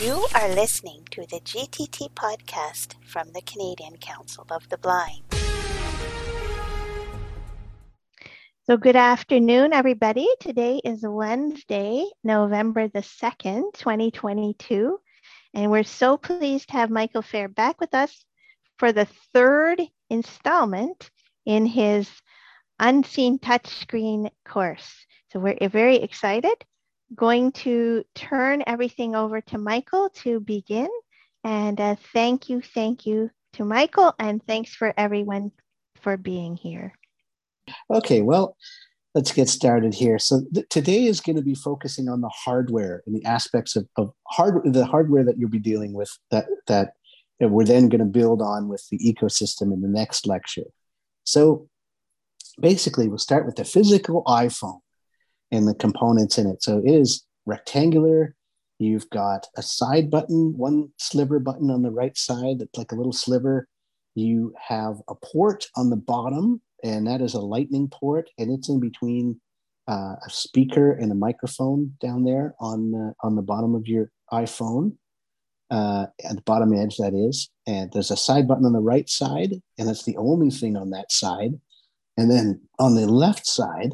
You are listening to the GTT podcast from the Canadian Council of the Blind. So, good afternoon, everybody. Today is Wednesday, November the 2nd, 2022. And we're so pleased to have Michael Feir back with us for the third installment in his Unseen Touchscreen course. So, we're very excited going to turn everything over to Michael to begin. And uh, thank you, thank you to Michael, and thanks for everyone for being here. Okay, well, let's get started here. So th- today is going to be focusing on the hardware and the aspects of, of hard the hardware that you'll be dealing with that that, that we're then going to build on with the ecosystem in the next lecture. So basically, we'll start with the physical iPhone and the components in it. So it is rectangular. You've got a side button, one sliver button on the right side that's like a little sliver. You have a port on the bottom, and that is a lightning port, and it's in between uh, a speaker and a microphone down there on the, on the bottom of your iPhone, uh, at the bottom edge, that is. And there's a side button on the right side, and that's the only thing on that side. And then on the left side,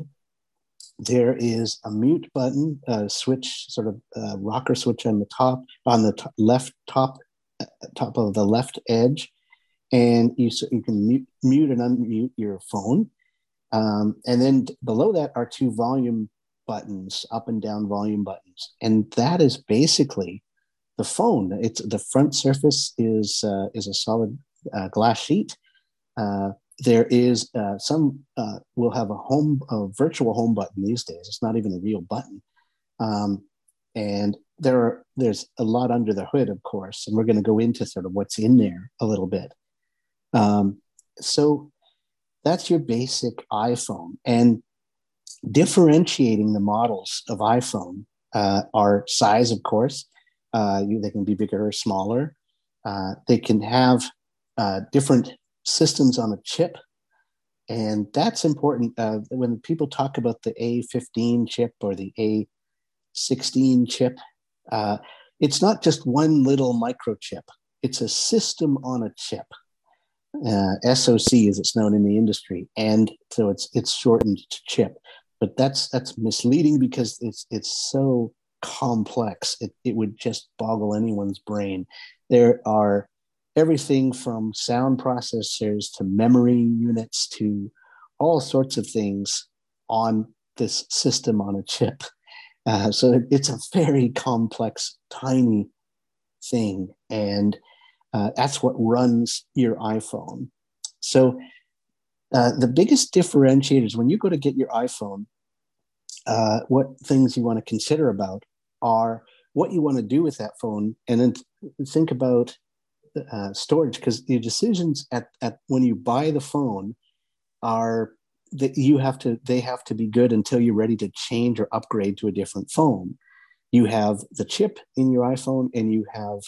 there is a mute button, a switch, sort of uh, rocker switch on the top, on the left top, uh, top of the left edge, and you so you can mute, mute and unmute your phone. Um, and then below that are two volume buttons, up and down volume buttons, and that is basically the phone. It's the front surface is uh, is a solid uh, glass sheet. Uh, there is uh, some uh, will have a home a virtual home button these days. It's not even a real button. Um, and there are there's a lot under the hood of course and we're going to go into sort of what's in there a little bit. Um, so that's your basic iphone and differentiating the models of iphone uh, are size of course uh, you, they can be bigger or smaller. Uh, they can have uh, different systems on a chip. And that's important uh, when people talk about the A15 chip or the A16 chip. Uh, it's not just one little microchip, it's a system on a chip. Uh, SoC, as it's known in the industry, and so it's it's shortened to chip. But that's that's misleading because it's it's so complex. It it would just boggle anyone's brain. There are everything from sound processors to memory units to all sorts of things on this system on a chip. Uh, so it's a very complex, tiny thing. And uh, that's what runs your iPhone. So uh, the biggest differentiators when you go to get your iPhone, uh, what things you want to consider about are what you want to do with that phone, and then think about uh, storage because the decisions at, at when you buy the phone are that you have to they have to be good until you're ready to change or upgrade to a different phone. You have the chip in your iphone and you have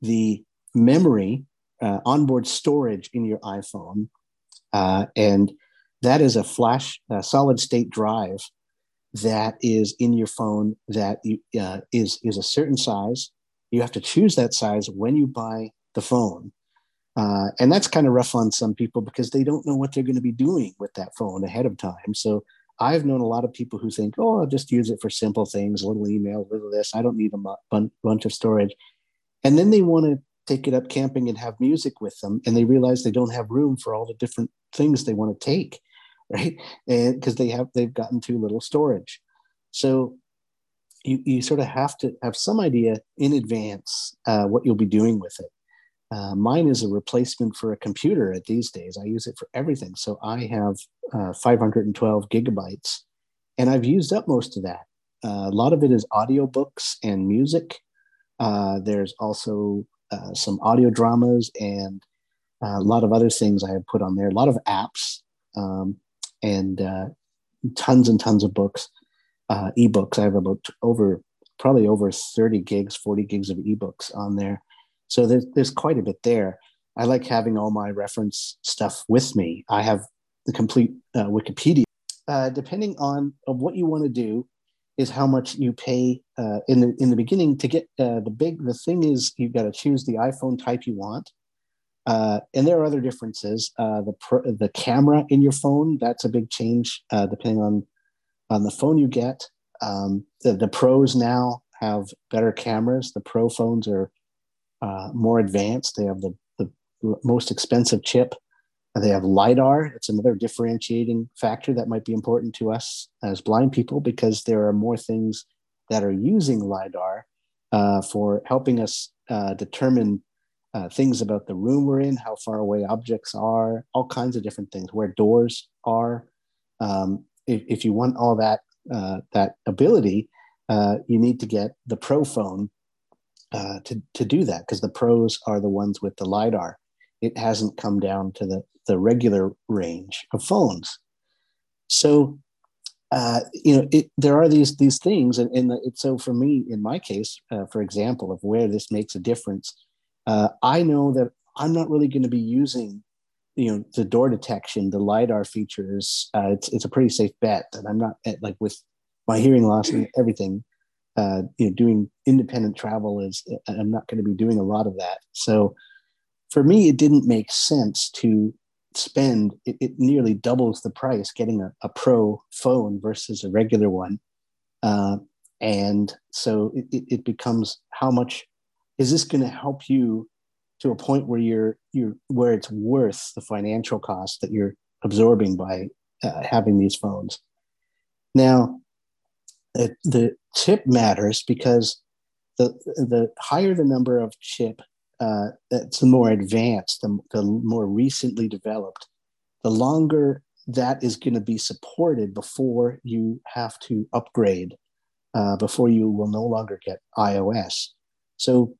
the memory uh, onboard storage in your iphone uh, and that is a flash solid state drive that is in your phone that you, uh, is is a certain size. You have to choose that size when you buy the phone. Uh, and that's kind of rough on some people because they don't know what they're going to be doing with that phone ahead of time. So I've known a lot of people who think, oh, I'll just use it for simple things, a little email, a little this. I don't need a bunch of storage. And then they want to take it up camping and have music with them. And they realize they don't have room for all the different things they want to take, right? And because they have, they've gotten too little storage. So you, you sort of have to have some idea in advance uh, what you'll be doing with it. Uh, mine is a replacement for a computer at these days. I use it for everything. So I have uh, 512 gigabytes, and I've used up most of that. Uh, a lot of it is audiobooks and music. Uh, there's also uh, some audio dramas and a lot of other things I have put on there. A lot of apps um, and tons and tons of books, ebooks. I have about over probably over 30 gigs, 40 gigs of ebooks on there so there's, there's quite a bit there. I like having all my reference stuff with me. I have the complete uh, Wikipedia. Uh, depending on of what you want to do, is how much you pay uh, in the in the beginning to get uh, the big the thing is you've got to choose the iphone type you want uh, and there are other differences uh, the pro, the camera in your phone that's a big change depending on on the phone you get um, the, the pros now have better cameras the pro phones are uh, more advanced. They have the, the most expensive chip. They have lidar. It's another differentiating factor that might be important to us as blind people because there are more things that are using LIDAR uh, for helping us uh, determine uh, things about the room we're in, how far away objects are, all kinds of different things, where doors are. Um, if, if, you want all that uh, that ability, uh, you need to get the Pro phone uh, to to do that because the pros are the ones with the lidar. It hasn't come down to the the regular range of phones. So uh, you know, it, there are these these things, and, and it, so for me, in my case, uh, for example, of where this makes a difference, uh, I know that I'm not really going to be using, you know, the door detection, the lidar features. Uh, it's it's a pretty safe bet that I'm not at, like with my hearing loss and everything. Uh, you know, doing independent travel is I'm not going to be doing a lot of that. So for me, it didn't make sense to spend it, it nearly doubles the price getting a, a, pro phone versus a regular one uh, and so it, it, becomes how much is this going to help you to a point where you're you're where it's worth the financial cost that you're absorbing by uh, having these phones now it, the chip matters because the the higher the number of chip uh, that's more advanced, the, the more recently developed, the longer that is going to be supported before you have to upgrade, uh, before you will no longer get iOS. So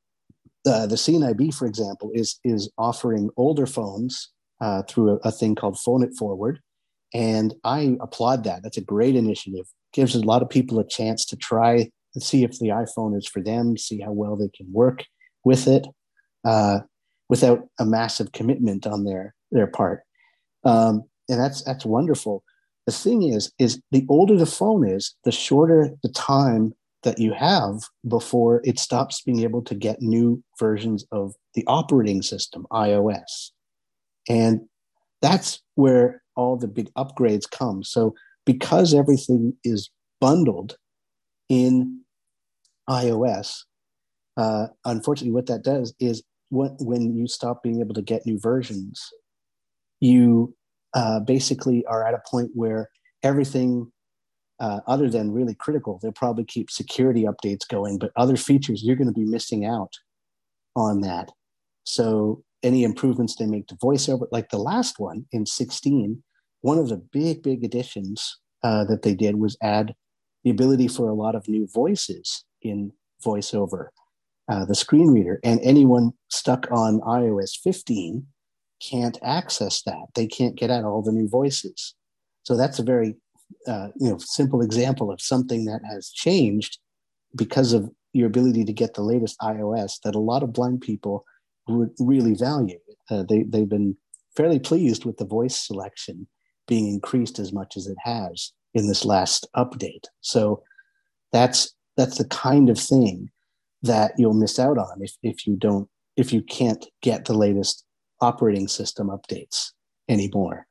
uh, the CNIB, for example, is is offering older phones uh, through a, a, thing called Phone It Forward, and I applaud that. That's a great initiative. Gives a lot of people a chance to try and see if the iPhone is for them, see how well they can work with it uh, without a massive commitment on their their part. Um, and that's that's wonderful. The thing is, is the older the phone is, the shorter the time that you have before it stops being able to get new versions of the operating system, iOS. And that's where all the big upgrades come. So because everything is bundled in iOS, uh, unfortunately, what that does is when, when you stop being able to get new versions, you uh, basically are at a point where everything uh, other than really critical, they'll probably keep security updates going, but other features you're going to be missing out on that. So any improvements they make to voiceover, like the last one in 16, one of the big, big additions uh, that they did was add the ability for a lot of new voices in voiceover uh, the screen reader, and anyone stuck on iOS 15 can't access that. They can't get at all the new voices. So that's a very uh, you know simple example of something that has changed because of your ability to get the latest iOS that a lot of blind people would really value. Uh, they they've been fairly pleased with the voice selection being increased as much as it has in this last update. So that's that's the kind of thing that you'll miss out on if, if you don't if you can't get the latest operating system updates anymore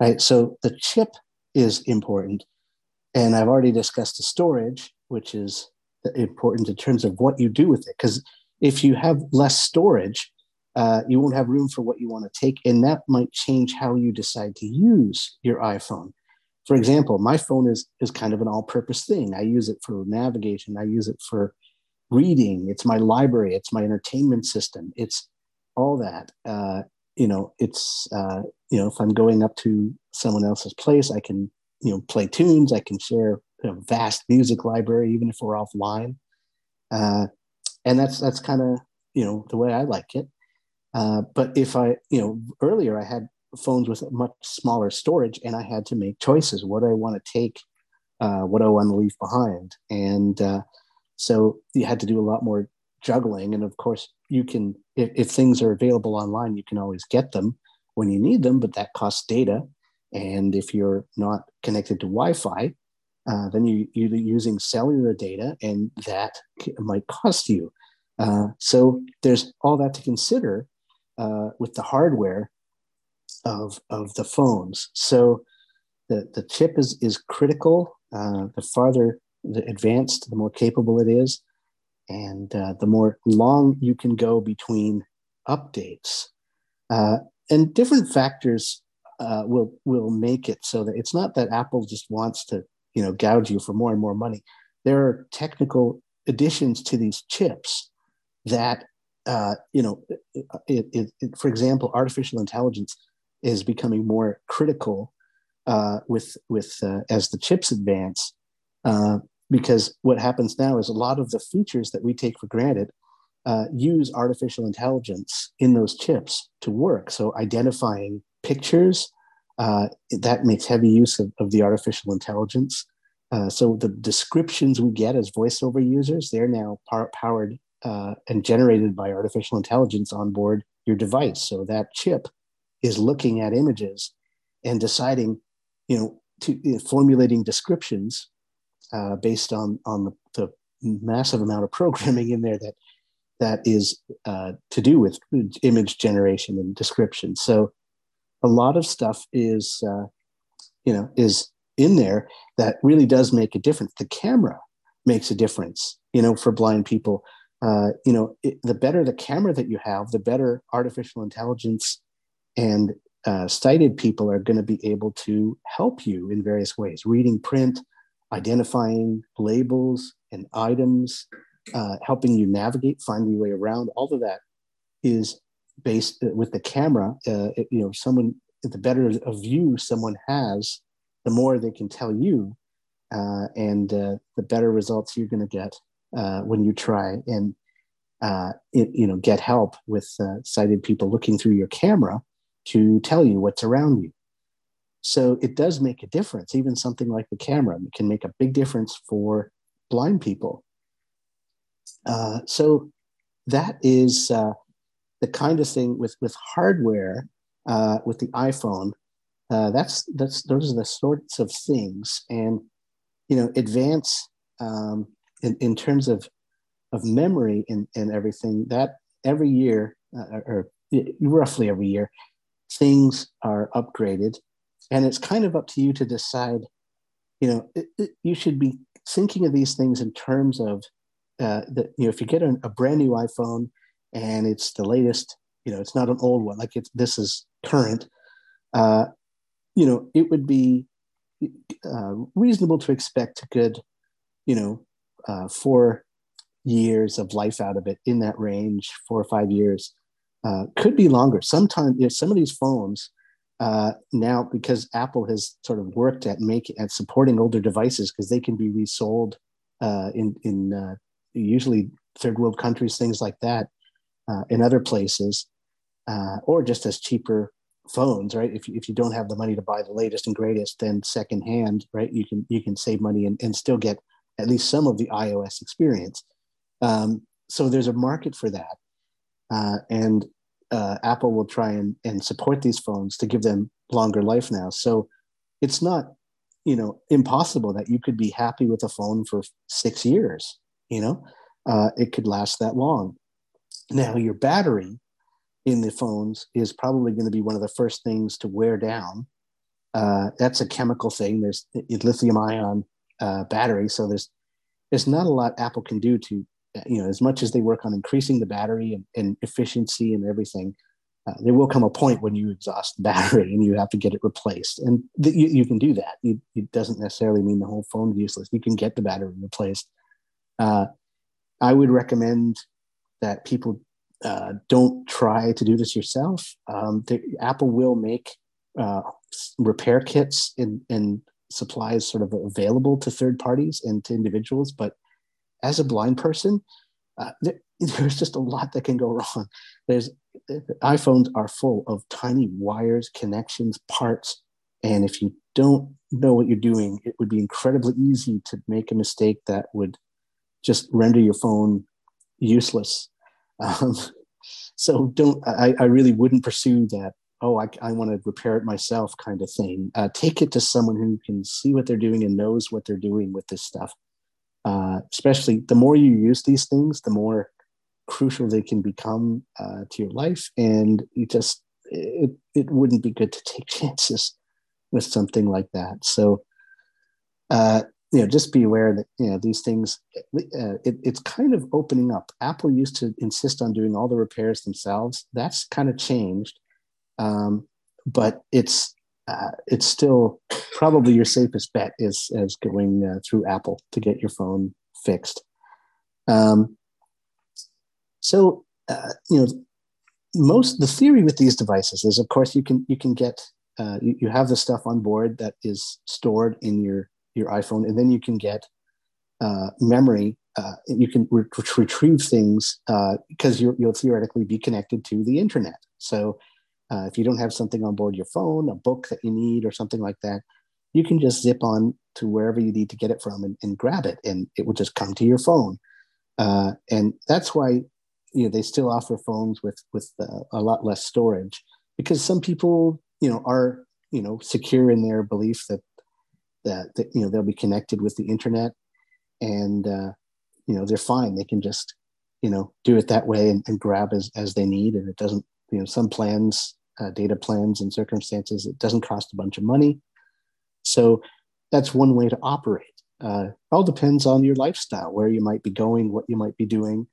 right so the chip is important and i've already discussed the storage which is important in terms of what you do with it because if you have less storage uh, you won't have room for what you want to take and that might change how you decide to use your iphone. For example my phone is is kind of an all-purpose thing. I use it for navigation i use it for reading it's my library it's my entertainment system it's all that. Uh, you know it's uh, you know if i'm going up to someone else's place i can you know play tunes i can share a vast music library even if we're offline. Uh, and that's that's kind of you know the way i like it uh, but if i you know earlier i had phones with much smaller storage and i had to make choices what do i want to take uh, what do i want to leave behind and uh, so you had to do a lot more juggling. And of course, you can, if, if things are available online, you can always get them when you need them, but that costs data. And if you're not connected to Wi Fi, uh, then you, you're using cellular data, and that might cost you. Uh, so there's all that to consider uh, with the hardware of, of the phones. So the, the chip is, is critical. Uh, the farther the advanced, the more capable it is. And uh, the more long you can go between updates. Uh, and different factors uh, will will make it so that it's not that Apple just wants to you know gouge you for more and more money. There are technical additions to these chips that uh, you know, it, it, it, for example, artificial intelligence is becoming more critical uh, with with uh, as the chips advance, uh, because what happens now is a lot of the features that we take for granted uh, use artificial intelligence in those chips to work. So identifying pictures uh, that makes heavy use of, of the artificial intelligence. so the descriptions we get as voiceover users, they're now par- powered uh, and generated by artificial intelligence on board your device. So that chip is looking at images and deciding, you know, to you know, formulating descriptions uh, based on on the, the, massive amount of programming in there that that is uh, to do with image generation and description. So a lot of stuff is, uh, you know, is in there that really does make a difference. The camera makes a difference, you know, for blind people uh, you know, it, the better the camera that you have, the better artificial intelligence and uh, sighted people are going to be able to help you in various ways, reading print, identifying labels and items, uh, helping you navigate, find your way around. All of that is based uh, with the camera. Uh, it, you know, someone the better a view someone has, the more they can tell you, uh, and the better results you're going to get uh, when you try and uh, it, you know get help with uh, sighted people looking through your camera to tell you what's around you. So it does make a difference. Even something like the camera can make a big difference for blind people. Uh, so that is uh, the kind of thing with with hardware uh, with the iPhone. that's that's those are the sorts of things, and you know, advance um, in, in terms of of memory and, and everything that every year uh, or roughly every year things are upgraded and it's kind of up to you to decide you know it, it, you should be thinking of these things in terms of uh, that you know if you get an, a brand new iphone and it's the latest you know it's not an old one like it's this is current uh, you know it would be uh, reasonable to expect a good you know uh, four years of life out of it in that range, four or five years. Uh, could be longer. Sometimes, you know, some of these phones uh, now, because Apple has sort of worked at making at supporting older devices, because they can be resold uh, in in uh, usually third world countries, things like that, uh, in other places, uh, or just as cheaper phones, right? If if you don't have the money to buy the latest and greatest, then secondhand, right? You can you can save money and, and still get at least some of the iOS experience. Um, so there's a market for that. Uh, and uh, Apple will try and, and support these phones to give them longer life now. So it's not, you know, impossible that you could be happy with a phone for six years, you know, uh, it could last that long. Now, your battery in the phones is probably going to be one of the first things to wear down. Uh, that's a chemical thing. There's lithium ion uh, battery. So there's there's not a lot Apple can do to you know as much as they work on increasing the battery and, and efficiency and everything. Uh, there will come a point when you exhaust the battery and you have to get it replaced, and th- you, you, can do that. It, it, doesn't necessarily mean the whole phone is useless. You can get the battery replaced. Uh, I would recommend that people uh, don't try to do this yourself. Um, the, Apple will make uh, repair kits and, and supplies sort of available to third parties and to individuals. But as a blind person, uh, there, there's just a lot that can go wrong. There's iPhones are full of tiny wires, connections, parts, and if you don't know what you're doing, it would be incredibly easy to make a mistake that would just render your phone useless. Um, so don't. I, I really wouldn't pursue that oh, I, I want to repair it myself kind of thing. Uh, take it to someone who can see what they're doing and knows what they're doing with this stuff. Uh, especially the more you use these things, the more crucial they can become uh, to your life. And you just, it, it wouldn't be good to take chances with something like that. So, uh, you know, just be aware that, you know, these things, uh, it, it's kind of opening up. Apple used to insist on doing all the repairs themselves. That's kind of changed um, but it's uh, it's still probably your safest bet is as going uh, through Apple to get your phone fixed. Um, so uh, you know, most the theory with these devices is, of course, you can you can get uh, you, you have the stuff on board that is stored in your your iPhone, and then you can get uh, memory. Uh, you can re- retrieve things because you'll theoretically be connected to the internet. So uh, if you don't have something on board your phone, a book that you need, or something like that, you can just zip on to wherever you need to get it from and, and grab it, and it will just come to your phone. Uh, and that's why you know they still offer phones with with uh, a lot less storage because some people you know are you know secure in their belief that that, that you know they'll be connected with the internet and uh, you know they're fine. They can just you know do it that way and, and grab as, as they need. And it doesn't you know some plans uh, data plans and circumstances it doesn't cost a bunch of money. So that's one way to operate. Uh, all depends on your lifestyle where you might be going what you might be doing.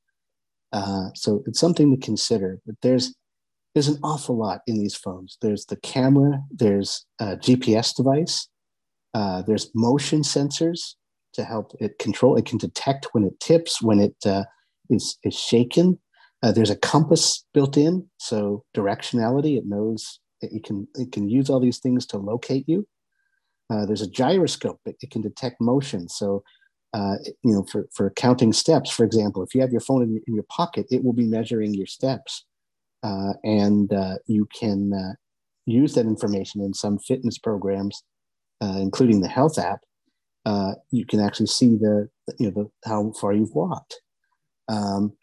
Uh, so it's something to consider but there's there's an awful lot in these phones. There's the camera there's a gps device uh, there's motion sensors to help it control it can detect when it tips when it uh, is is shaken uh, there's a compass built in, so directionality. It knows you can it can use all these things to locate you. Uh, there's a gyroscope. It, it, can detect motion. So, uh, you know, for for counting steps, for example, if you have your phone in, in your pocket, it will be measuring your steps, uh, and you can use that information in some fitness programs, including the health app. you can actually see the you know the, how far you've walked. Um,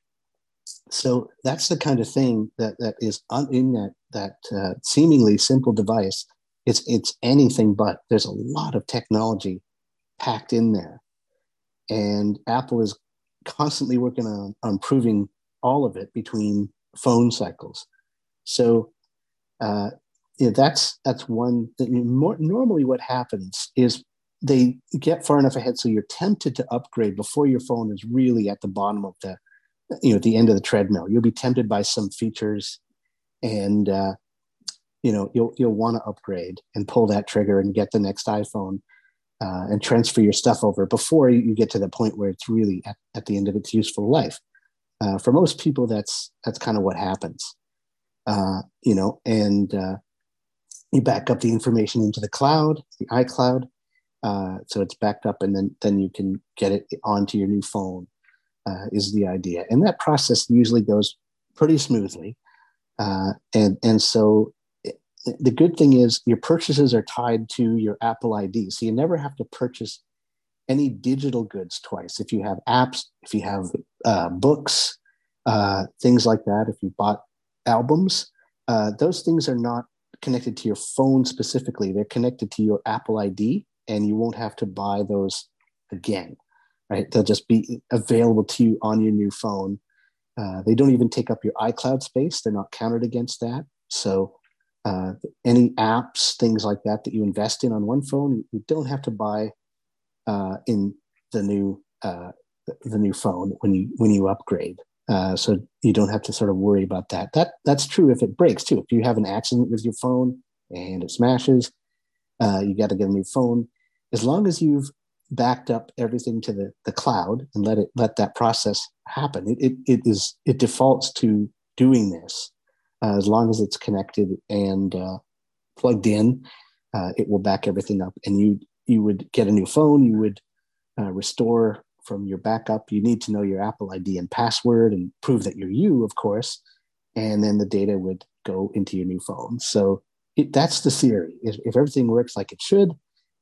so that's the kind of thing that that is un, in that that uh, seemingly simple device. It's it's anything but. There's a lot of technology packed in there, and Apple is constantly working on, on improving all of it between phone cycles. So, uh, you know, that's that's one. More, normally, what happens is they get far enough ahead so you're tempted to upgrade before your phone is really at the bottom of the you know the end of the treadmill. You'll be tempted by some features and uh, you know you'll you'll want to upgrade and pull that trigger and get the next iphone uh, and transfer your stuff over before you get to the point where it's really at, at the end of its useful life. Uh, for most people that's that's kind of what happens. Uh, you know and uh, you back up the information into the cloud the icloud uh, so it's backed up and then then you can get it onto your new phone uh, is the idea. And that process usually goes pretty smoothly. Uh, and, and so it, the good thing is your purchases are tied to your Apple ID. So you never have to purchase any digital goods twice. If you have apps, if you have uh, books, uh, things like that, if you bought albums, uh, those things are not connected to your phone specifically. They're connected to your Apple ID, and you won't have to buy those again right? They'll just be available to you on your new phone. Uh, they don't even take up your iCloud space. They're not counted against that. So uh, any apps, things like that, that you invest in on one phone, you don't have to buy uh, in the new uh, the new phone when you when you upgrade. Uh, so you don't have to sort of worry about that. That that's true if it breaks too. If you have an accident with your phone and it smashes, uh, you got to get a new phone. As long as you've backed up everything to the, the cloud and let it let that process happen. It, it, it is it defaults to doing this uh, as long as it's connected and uh, plugged in. Uh, it will back everything up, and you you would get a new phone. You would restore from your backup. You need to know your Apple ID and password and prove that you're you, of course, and then the data would go into your new phone. So it, that's the theory. If, if everything works like it should,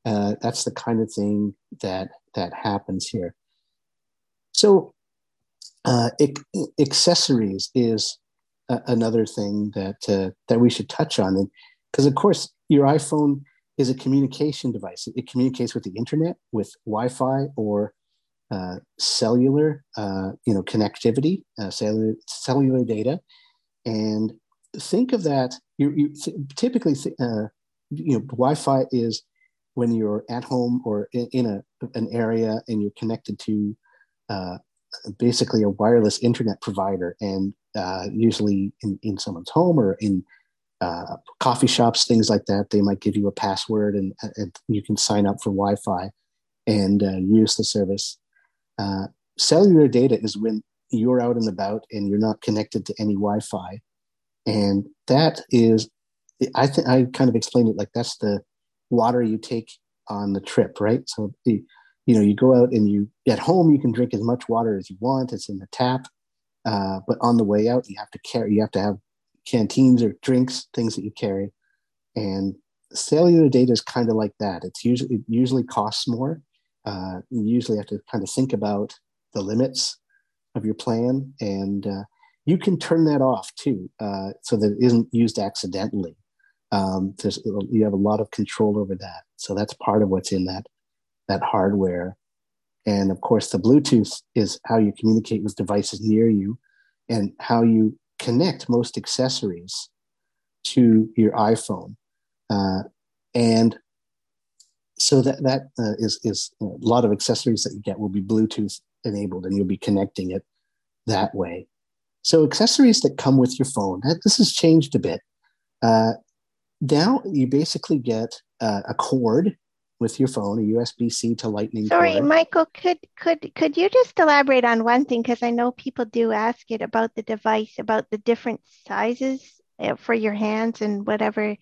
uh, that's the kind of thing that that happens here. So, uh, accessories is another thing that uh, that we should touch on, because of course your iPhone is a communication device. It, it communicates with the internet, with Wi-Fi or uh, cellular, uh, you know, connectivity, uh, cellular cellular data, and think of that. You, you th- typically, th- uh, you know, Wi-Fi is when you're at home or in, in a an area and you're connected to uh, basically a wireless internet provider, and usually in, in someone's home or in coffee shops, things like that. They might give you a password and, and you can sign up for Wi Fi and use the service. Uh, cellular data is when you're out and about and you're not connected to any Wi Fi. And that is, I think I kind of explained it like that's the water you take on the trip, right? So, the, you know, you go out and you at home, you can drink as much water as you want, it's in the tap. Uh, but on the way out, you have to carry, you have to have canteens or drinks, things that you carry. And cellular data is kind of like that. It's usually it usually costs more. Uh, you usually have to kind of think about the limits of your plan, and uh, you can turn that off too, uh, so that it isn't used accidentally. Um, you have a lot of control over that. So that's part of what's in that that hardware. And of course, the Bluetooth is how you communicate with devices near you, and how you connect most accessories to your iPhone. Uh, and so that that uh, is is a lot of accessories that you get will be Bluetooth enabled, and you'll be connecting it that way. So accessories that come with your phone, that, this has changed a bit. Uh, now you basically get uh, a cord with your phone, a USB-C to Lightning. Sorry, cord. Michael, could could could you just elaborate on one thing because I know people do ask it about the device, about the different sizes uh, for your hands and whatever.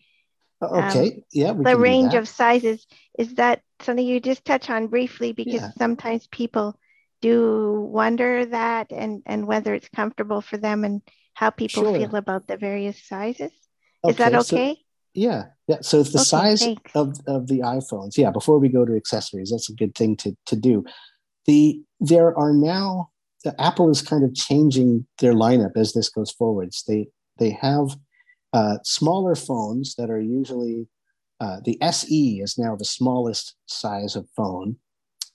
Uh, okay, um, yeah, the range of sizes is that something you just touch on briefly because yeah. sometimes people do wonder that and and whether it's comfortable for them and how people sure. feel about the various sizes. Is that okay? So- yeah, yeah. So it's the okay, size of, of the iPhones. Yeah, before we go to accessories, that's a good thing to to do. The there are now the Apple is kind of changing their lineup as this goes forwards. They they have uh, smaller phones that are usually uh, the SE is now the smallest size of phone.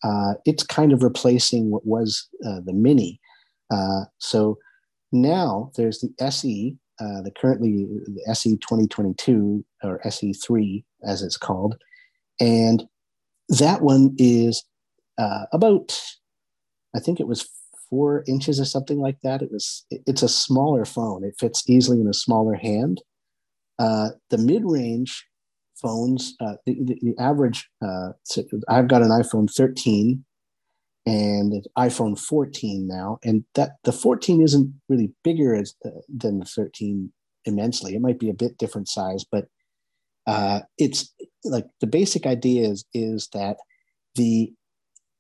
Uh, it's kind of replacing what was uh, the Mini. Uh, so now there's the SE, the currently the SE 2022 or SE3 as it's called, and that one is about I think it was four inches or something like that. It was it's a smaller phone. It fits easily in a smaller hand. Uh, the mid-range phones, uh, the, the, the, average. Uh, I've got an iPhone 13 and it's iPhone 14 now, and that the 14 isn't really bigger as, uh, than the 13 immensely. It might be a bit different size, but uh, it's like the basic idea is is that the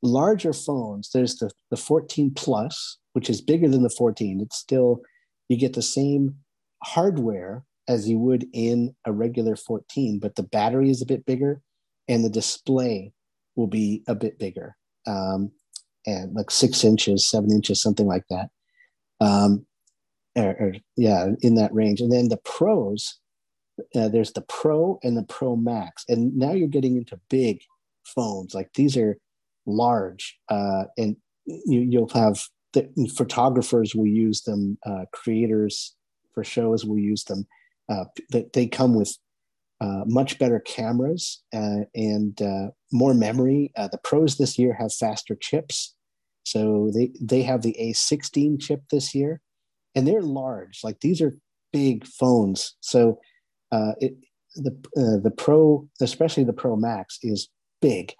larger phones. There's the the 14 Plus, which is bigger than the 14. It's still you get the same hardware as you would in a regular 14, but the battery is a bit bigger, and the display will be a bit bigger. Um, and like six inches, seven inches, something like that. Um, or, or, yeah, in that range. And then the pros, uh, there's the Pro and the Pro Max, and now you're getting into big phones. Like these are large, uh, and you, you'll have the photographers will use them, uh, creators for shows will use them. Uh, that they come with uh, much better cameras uh, and uh, more memory. Uh, the pros this year have faster chips, so they they have the A16 chip this year, and they're large. Like these are big phones. So uh, it the the Pro, especially the Pro Max, is big.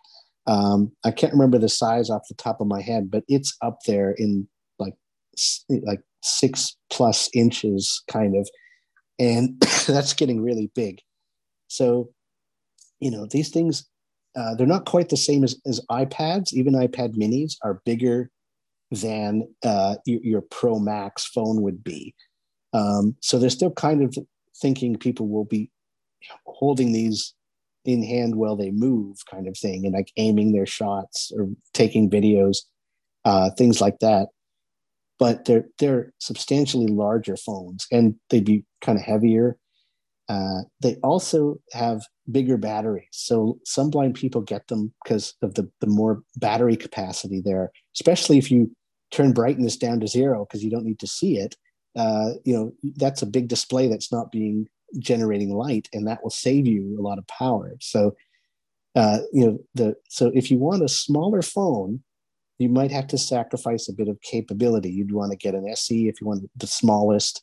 Um, I can't remember the size off the top of my head, but it's up there in like like six plus inches, kind of, and that's getting really big. So, you know, these things, uh, they're not quite the same as, as iPads. Even iPad minis are bigger than uh, your, your, Pro Max phone would be. Um, so they're still kind of thinking people will be holding these in hand while they move, kind of thing, and like aiming their shots or taking videos, uh, things like that. But they're they're substantially larger phones, and they'd be kind of heavier. Uh, they also have bigger batteries, so some blind people get them because of the the more battery capacity there. Especially if you turn brightness down to zero because you don't need to see it. Uh, you know that's a big display that's not being generating light, and that will save you a lot of power. So, uh, you know the so if you want a smaller phone you might have to sacrifice a bit of capability. You'd want to get an SE if you want the smallest.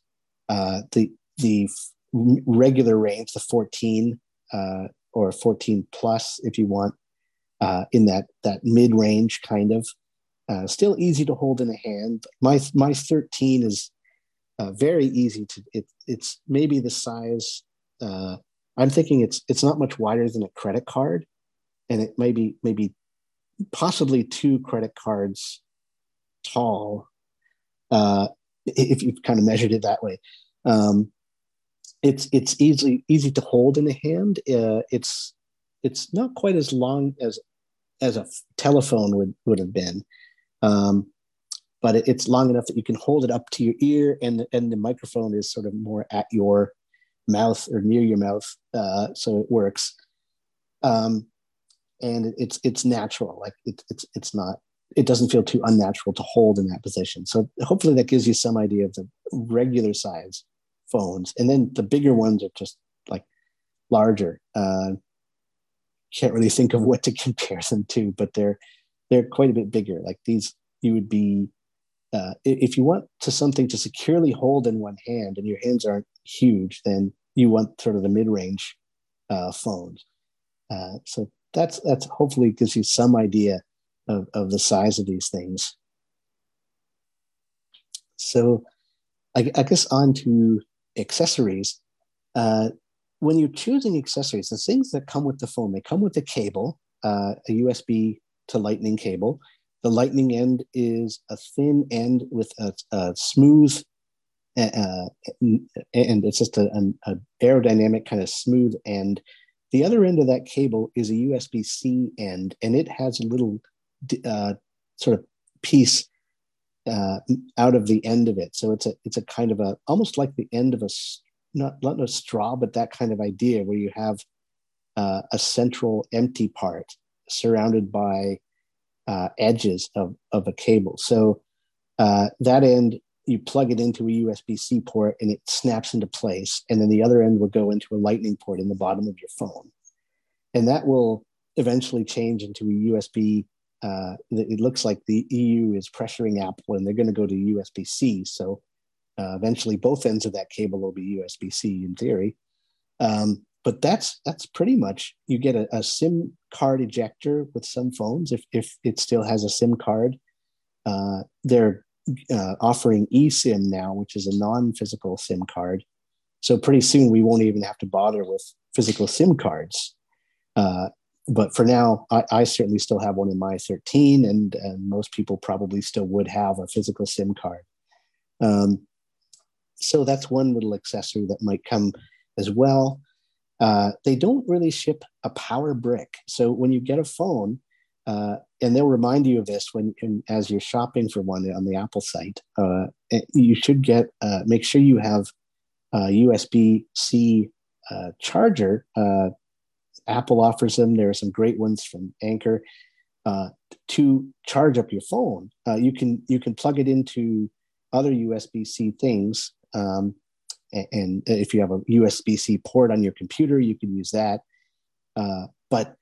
Uh, the the regular range, the 14 uh, or 14 plus, if you want, uh, in that that mid range kind of. Uh, still easy to hold in a hand. My my 13 is uh, very easy to. It, it's maybe the size. Uh, I'm thinking it's it's not much wider than a credit card, and it may be maybe possibly two credit cards tall, uh, if you've kind of measured it that way. Um, it's it's easily easy to hold in a hand. Uh, it's it's not quite as long as as a telephone would would have been, um, but it, it's long enough that you can hold it up to your ear, and and the microphone is sort of more at your mouth or near your mouth, uh, so it works. Um, and it's it's natural. Like it's it's it's not. It doesn't feel too unnatural to hold in that position. So hopefully that gives you some idea of the regular size phones, and then the bigger ones are just like larger. Uh, can't really think of what to compare them to, but they're they're quite a bit bigger. Like these, you would be uh, if you want to something to securely hold in one hand, and your hands aren't huge, then you want sort of the mid-range uh, phones. Uh, so that's that's hopefully gives you some idea of, of the size of these things. So I, I guess on to accessories. Uh, when you're choosing accessories, the things that come with the phone, they come with a cable, uh, a USB to lightning cable. The lightning end is a thin end with a, a smooth, uh, and it's just an aerodynamic kind of smooth end the other end of that cable is a USB C end, and it has a little uh, sort of piece uh, out of the end of it. So it's a it's a kind of a almost like the end of a not not a straw, but that kind of idea where you have uh, a central empty part surrounded by uh, edges of of a cable. So uh, that end you plug it into a USB C port and it snaps into place. And then the other end will go into a lightning port in the bottom of your phone. And that will eventually change into a USB. Uh, it looks like the EU is pressuring Apple and they're going to go to USB C. So uh, eventually both ends of that cable will be USB C in theory. Um, but that's that's pretty much you get a, a, SIM card ejector with some phones if if it still has a SIM card. Uh, they're uh, offering eSIM now, which is a non-physical SIM card. So pretty soon we won't even have to bother with physical SIM cards. Uh, but for now, I, I, certainly still have one in my 13, and, and, most people probably still would have a physical SIM card. Um, so that's one little accessory that might come as well. Uh, they don't really ship a power brick. So when you get a phone, uh, and they'll remind you of this when, as you're shopping for one on the Apple site. Uh, you should get uh, make sure you have a USB C uh, charger. Uh, Apple offers them. There are some great ones from Anker uh, to charge up your phone. you can you can plug it into other USB C things. Um, and if you have a USB C port on your computer, you can use that. but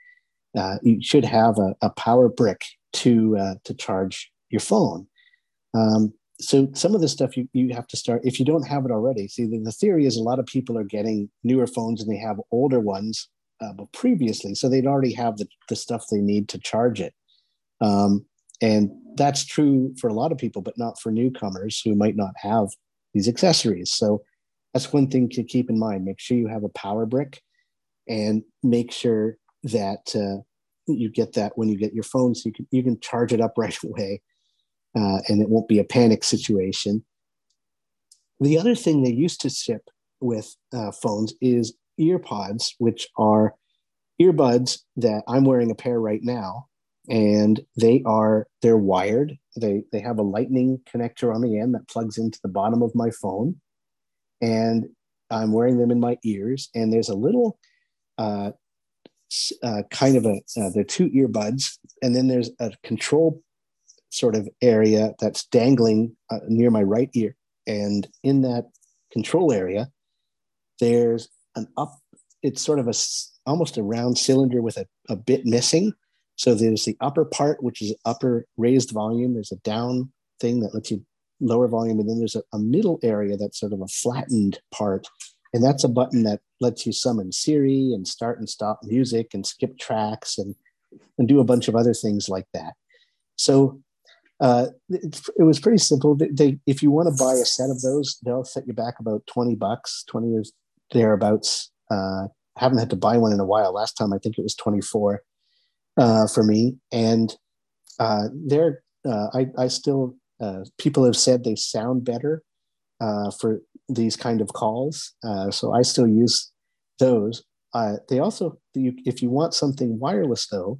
uh, you should have a, a power brick to uh, to charge your phone. Um, so some of the stuff you, you have to start if you don't have it already. See, the, the theory is a lot of people are getting newer phones and they have older ones, uh, but previously, so they'd already have the, the stuff they need to charge it. Um, and that's true for a lot of people, but not for newcomers who might not have these accessories. So that's one thing to keep in mind. Make sure you have a power brick and make sure that uh, you get that when you get your phone, so you can you can charge it up right away, uh, and it won't be a panic situation. The other thing they used to ship with uh, phones is earpods, which are earbuds that I'm wearing a pair right now, and they are they're wired. They they have a lightning connector on the end that plugs into the bottom of my phone, and I'm wearing them in my ears. And there's a little uh, uh, kind of a uh, they're two earbuds, and then there's a control sort of area that's dangling uh, near my right ear, and in that control area, there's an up. It's sort of a almost a round cylinder with a, a bit missing. So there's the upper part, which is upper raised volume. There's a down thing that lets you lower volume, and then there's a, a middle area that's sort of a flattened part and that's a button that lets you summon Siri and start and stop music and skip tracks and, and do a bunch of other things like that. So uh, it, it, was pretty simple. They, if you want to buy a set of those, they'll set you back about 20 bucks, 20 years thereabouts. Uh, haven't had to buy one in a while. Last time I think it was 24 uh, for me. And uh, they're, uh, I, I still, uh, people have said they sound better uh, for these kind of calls. Uh, so I still use those. Uh, they also, you, if you want something wireless though,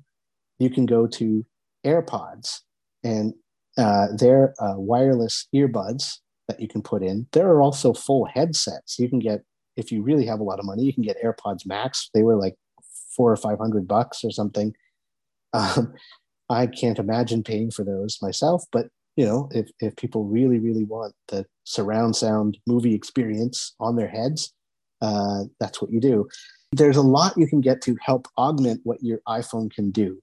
you can go to AirPods and uh, they're uh, wireless earbuds that you can put in. There are also full headsets. You can get, if you really have a lot of money, you can get AirPods Max. They were like four or 500 bucks or something. Um, I can't imagine paying for those myself, but you know, if, if people really, really want the surround sound movie experience on their heads, uh, that's what you do. There's a lot you can get to help augment what your iPhone can do.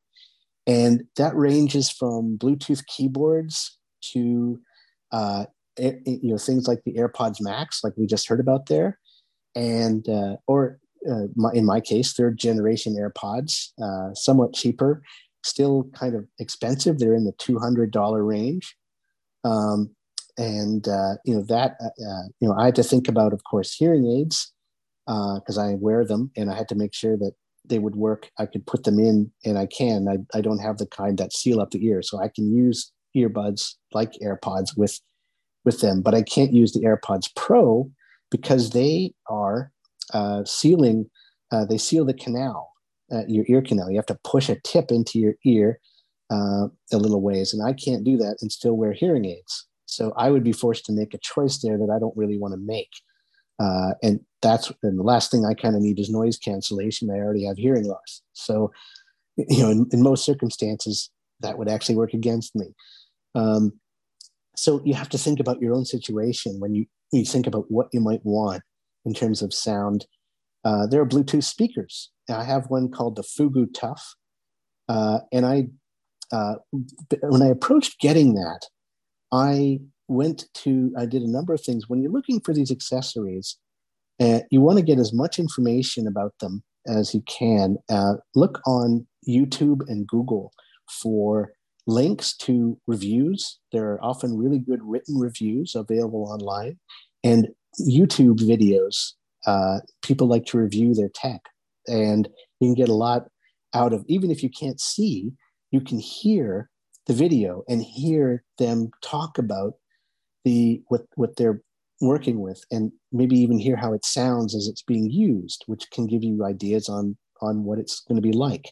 And that ranges from Bluetooth keyboards to uh, you know things like the AirPods Max, like we just heard about there, and uh, or uh, my, in my case, third generation AirPods, uh, somewhat cheaper, still kind of expensive. They're in the two hundred dollar range, um, and uh, you know that uh, uh, you know I had to think about, of course, hearing aids because uh, I wear them, and I had to make sure that they would work. I could put them in, and I can. I, I don't have the kind that seal up the ear, so I can use earbuds like AirPods with with them, but I can't use the AirPods Pro because they are uh, sealing. Uh, they seal the canal, your ear canal. You have to push a tip into your ear uh, a little ways. And I can't do that and still wear hearing aids. So I would be forced to make a choice there that I don't really want to make. Uh, and that's and the last thing I kind of need is noise cancellation. I already have hearing loss. So, you know, in, in most circumstances, that would actually work against me. Um, so you have to think about your own situation when you, you think about what you might want in terms of sound. Uh, there are Bluetooth speakers. I have one called the Fugoo Tough, uh, and I uh, when I approached getting that, I went to, I did a number of things. When you're looking for these accessories, uh, you want to get as much information about them as you can. Uh, look on YouTube and Google for links to reviews. There are often really good written reviews available online and YouTube videos. Uh, people like to review their tech, and you can get a lot out of, even if you can't see, you can hear the video and hear them talk about the what what they're working with and maybe even hear how it sounds as it's being used which can give you ideas on on what it's going to be like.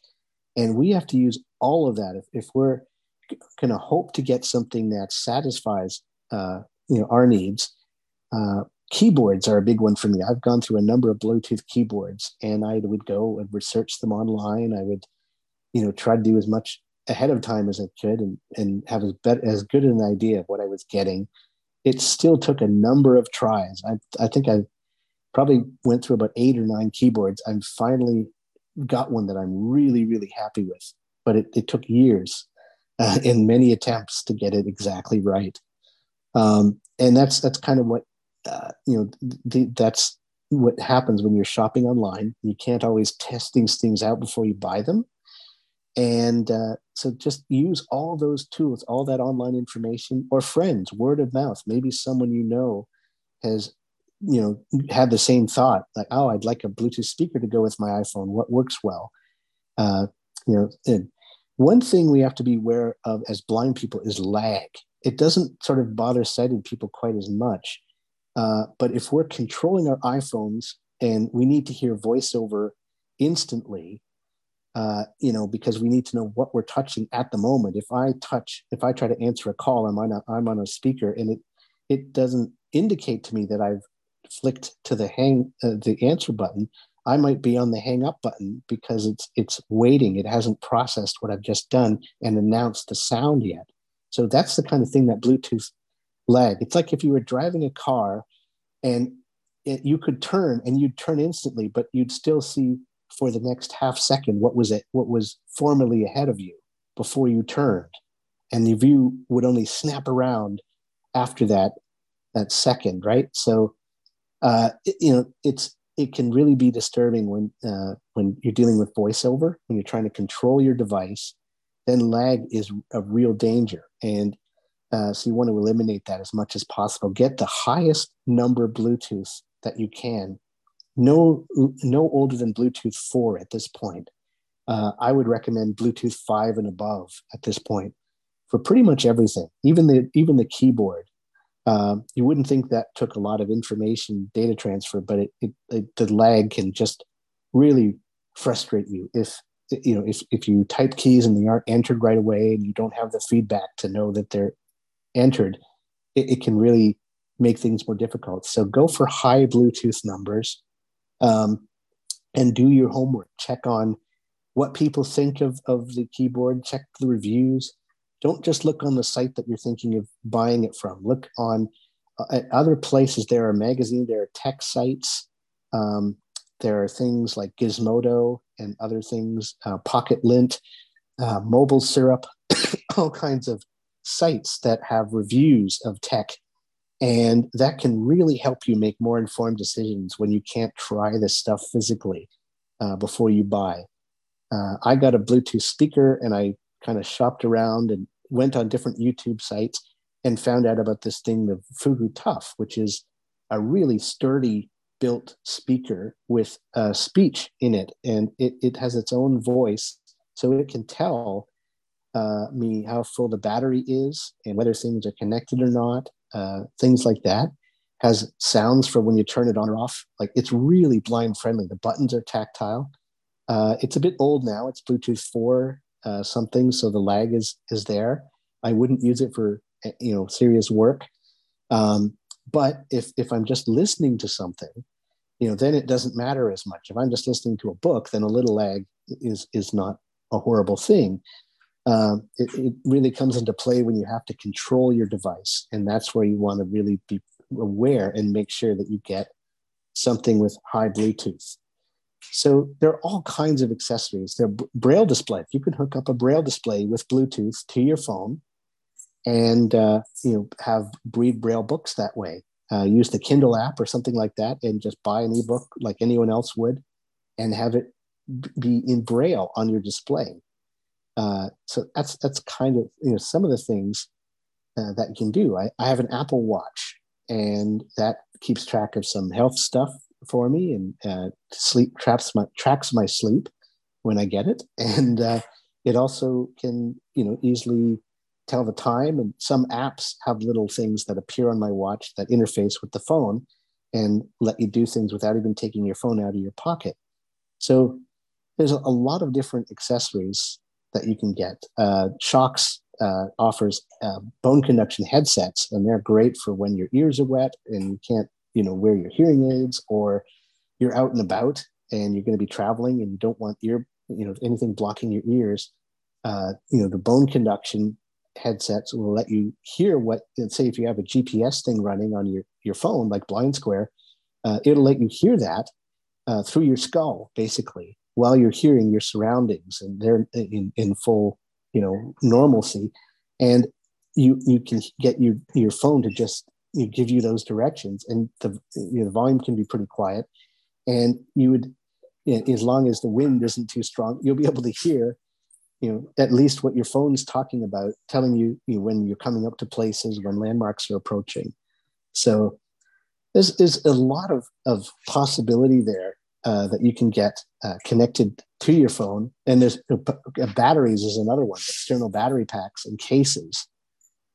And we have to use all of that. If, if we're going to hope to get something that satisfies uh, you know our needs uh, keyboards are a big one for me. I've gone through a number of bluetooth keyboards and i would go and research them online. I would you know try to do as much ahead of time as I could and, and have as, better, as good an idea of what I was getting. It still took a number of tries. I, I think I probably went through about eight or nine keyboards. I finally got one that I'm really, really happy with, but it, it took years uh, and many attempts to get it exactly right. Um, and that's that's kind of what uh, you know. The, that's what happens when you're shopping online. You can't always test these things out before you buy them and uh, so just use all those tools all that online information or friends word of mouth. Maybe someone you know has you know had the same thought like oh i'd like a bluetooth speaker to go with my iphone. What works well? Uh, you know one thing we have to be aware of as blind people is lag. It doesn't sort of bother sighted people quite as much. Uh, but if we're controlling our iphones and we need to hear voiceover instantly uh, you know, because we need to know what we're touching at the moment. If I touch, if I try to answer a call, I'm on a, I'm on a speaker, and it it doesn't indicate to me that I've flicked to the hang uh, the answer button. I might be on the hang up button because it's it's waiting. It hasn't processed what I've just done and announced the sound yet. So that's the kind of thing that Bluetooth lag. It's like if you were driving a car and it, you could turn and you'd turn instantly, but you'd still see for the next half second what was it what was formerly ahead of you before you turned? And the view would only snap around after that that second right? So uh, it, you know it's it can really be disturbing when uh, when you're dealing with voiceover when you're trying to control your device then lag is a real danger. And uh, so you want to eliminate that as much as possible. Get the highest number bluetooth that you can no no older than Bluetooth 4 at this point. Uh, I would recommend Bluetooth 5 and above at this point for pretty much everything, even the even the keyboard. Um, you wouldn't think that took a lot of information data transfer, but it, it, it, the lag can just really frustrate you if you know if, if you type keys and they aren't entered right away and you don't have the feedback to know that they're entered it, it can really make things more difficult so go for high bluetooth numbers um, and do your homework. Check on what people think of, of the keyboard, check the reviews. Don't just look on the site that you're thinking of buying it from. Look on uh, other places. There are magazines, there are tech sites. Um, there are things like Gizmodo and other things, uh, Pocket Lint, uh, Mobile Syrup, all kinds of sites that have reviews of tech and that can really help you make more informed decisions when you can't try this stuff physically uh, before you buy. Uh, I got a Bluetooth speaker and I kind of shopped around and went on different YouTube sites and found out about this thing, the Fugoo Tough, which is a really sturdy built speaker with uh, speech in it. And it, it has its own voice. So it can tell uh, me how full the battery is and whether things are connected or not uh, things like that. Has sounds for when you turn it on or off. Like it's really blind friendly. The buttons are tactile. Uh, it's a bit old now. It's Bluetooth four uh, something, so the lag is is there. I wouldn't use it for eh, you know serious work. Um, but if if I'm just listening to something, you know, then it doesn't matter as much. If I'm just listening to a book, then a little lag is is not a horrible thing. Um, it, it, really comes into play when you have to control your device. And that's where you want to really be aware and make sure that you get something with high Bluetooth. So there are all kinds of accessories. There are braille display. You can hook up a braille display with Bluetooth to your phone and uh, you know have read braille books that way. Uh, use the Kindle app or something like that and just buy an ebook like anyone else would and have it be in braille on your display. Uh, so that's that's kind of you know some of the things uh, that you can do. I, I have an Apple Watch, and that keeps track of some health stuff for me, and uh, sleep tracks my tracks my sleep when I get it, and uh, it also can you know easily tell the time. And some apps have little things that appear on my watch that interface with the phone and let you do things without even taking your phone out of your pocket. So there's a lot of different accessories that you can get. Uh, Shokz uh, offers uh, bone conduction headsets, and they're great for when your ears are wet and you can't, you know, wear your hearing aids, or you're out and about and you're going to be traveling and you don't want ear, you know, anything blocking your ears. Uh, you know, the bone conduction headsets will let you hear what. Say, if you have a GPS thing running on your your phone, like Blind Square, uh, it'll let you hear that uh, through your skull, basically while you're hearing your surroundings and they're in, in full, you know, normalcy. And you you can get your your phone to just you give you those directions, and the you know, the volume can be pretty quiet, and you would, you know, as long as the wind isn't too strong, you'll be able to hear, you know, at least what your phone's talking about, telling you, you know, when you're coming up to places, when landmarks are approaching. So there's there's a lot of of possibility there uh, that you can get uh, connected to your phone. And there's uh, uh, batteries is another one, external battery packs and cases.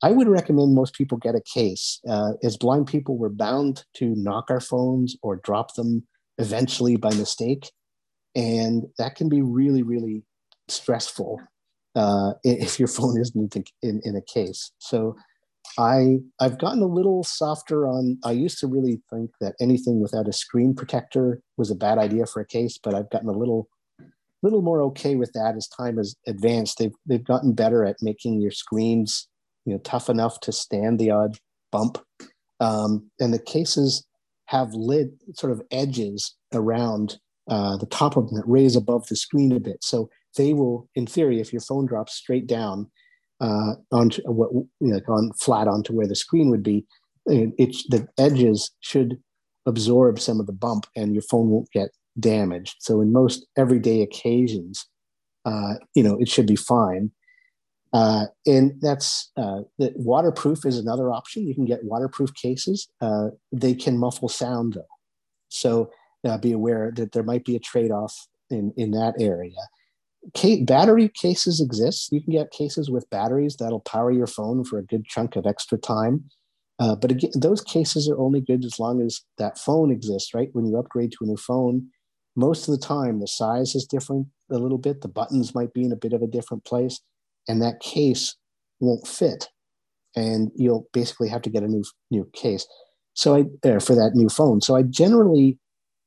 I would recommend most people get a case. Uh, as blind people, we're bound to knock our phones or drop them eventually by mistake. and that can be really, really stressful if your phone isn't in, in a case. So I I've gotten a little softer on. I used to really think that anything without a screen protector was a bad idea for a case, but I've gotten a little little more okay with that as time has advanced. They've they've gotten better at making your screens you know tough enough to stand the odd bump, um, and the cases have lid sort of edges around uh, the top of them that raise above the screen a bit. So they will, in theory, if your phone drops straight down uh, onto what you know, on flat onto where the screen would be, it, it, the edges should absorb some of the bump, and your phone won't get damaged. So in most everyday occasions, uh, you know, it should be fine. Uh, and that's uh, that waterproof is another option. You can get waterproof cases. Uh, they can muffle sound though, so uh, be aware that there might be a trade-off in in that area. Battery cases exist. You can get cases with batteries that'll power your phone for a good chunk of extra time. Uh, but again, those cases are only good as long as that phone exists, right? When you upgrade to a new phone, most of the time the size is different a little bit. The buttons might be in a bit of a different place, and that case won't fit, and you'll basically have to get a new new case. So I uh, for that new phone. So I generally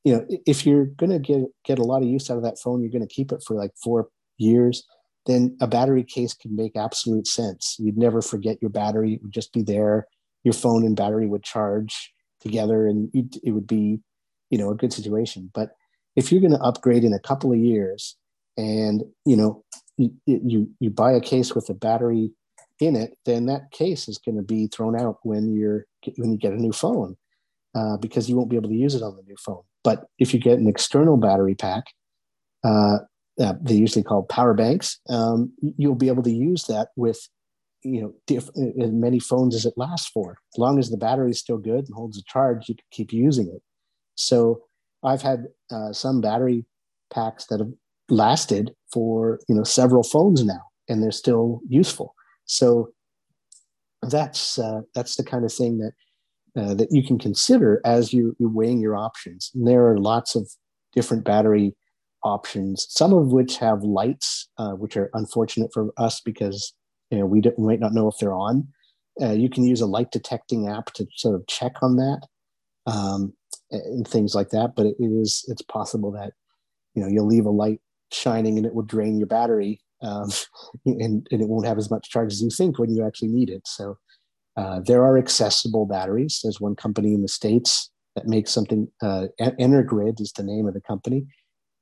you know, if you're going to get get a lot of use out of that phone, you're going to keep it for like four years. Then a battery case can make absolute sense. You'd never forget your battery; it would just be there. Your phone and battery would charge together, and it would be, you know, a good situation. But if you're going to upgrade in a couple of years, and you know, you you, you buy a case with a battery in it, then that case is going to be thrown out when you're when you get a new phone uh, because you won't be able to use it on the new phone. But if you get an external battery pack, uh, uh, they usually call power banks, um, you'll be able to use that with you know diff- uh, as many phones as it lasts for. As long as the battery is still good and holds a charge, you can keep using it. So I've had uh, some battery packs that have lasted for you know several phones now, and they're still useful. So that's uh, that's the kind of thing that uh, that you can consider as you, you're weighing your options. And there are lots of different battery options, some of which have lights, uh, which are unfortunate for us because you know we, we might not know if they're on. Uh, you can use a light detecting app to sort of check on that um, and things like that. But it, is it's possible that you know you'll leave a light shining and it will drain your battery um, and, and it won't have as much charge as you think when you actually need it. So uh, there are accessible batteries. There's one company in the States that makes something, uh, Energrid is the name of the company.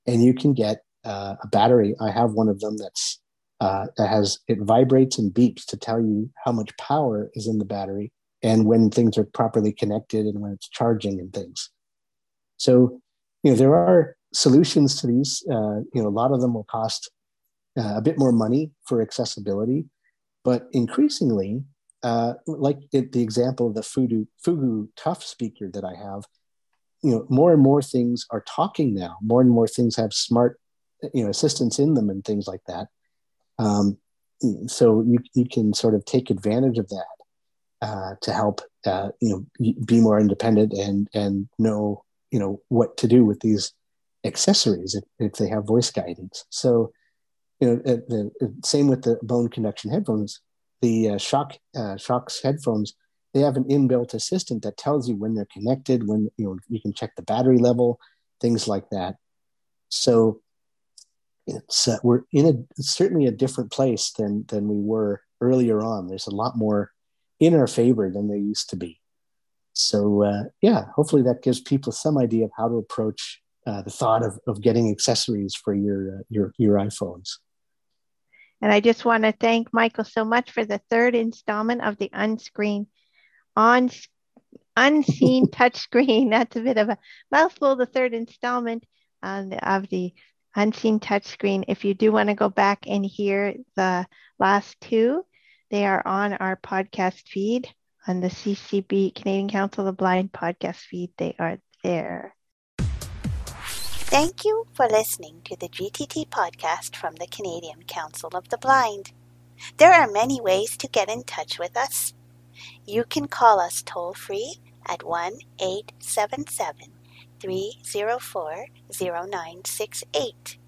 And you can get uh, a battery. I have one of them that's uh, that has it vibrates and beeps to tell you how much power is in the battery and when things are properly connected and when it's charging and things. So, you know, there are solutions to these. Uh, you know, a lot of them will cost uh, a bit more money for accessibility, but increasingly, uh, like it, the example of the Fugoo, Fugoo Tough speaker that I have, you know, more and more things are talking now. More and more things have smart, you know, assistants in them and things like that. Um, so you you can sort of take advantage of that uh, to help uh, you know be more independent and and know you know what to do with these accessories if, if they have voice guidance. So you know the, the same with the bone conduction headphones the uh, shock uh, Shokz headphones they have an inbuilt assistant that tells you when they're connected when you know you can check the battery level things like that. So it's uh, we're in a certainly a different place than than we were earlier on. There's a lot more in our favor than they used to be. So uh, yeah hopefully that gives people some idea of how to approach uh, the thought of, of getting accessories for your uh, your your iphones and I just want to thank Michael so much for the third installment of the unscreen on unseen touchscreen. That's a bit of a mouthful. The third installment um, of the unseen touchscreen. If you do want to go back and hear the last two, they are on our podcast feed on the CCB Canadian Council of the Blind podcast feed. They are there. Thank you for listening to the GTT podcast from the Canadian Council of the Blind. There are many ways to get in touch with us. You can call us toll free at 1 877 304 0968.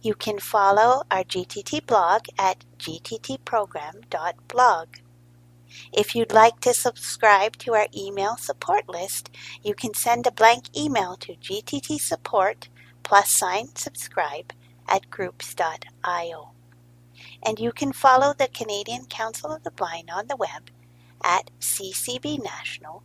You can follow our GTT blog at gttprogram.blog. If you'd like to subscribe to our email support list, you can send a blank email to gttsupport plus sign subscribe at groups.io. And you can follow the Canadian Council of the Blind on the web at ccbnational.ca.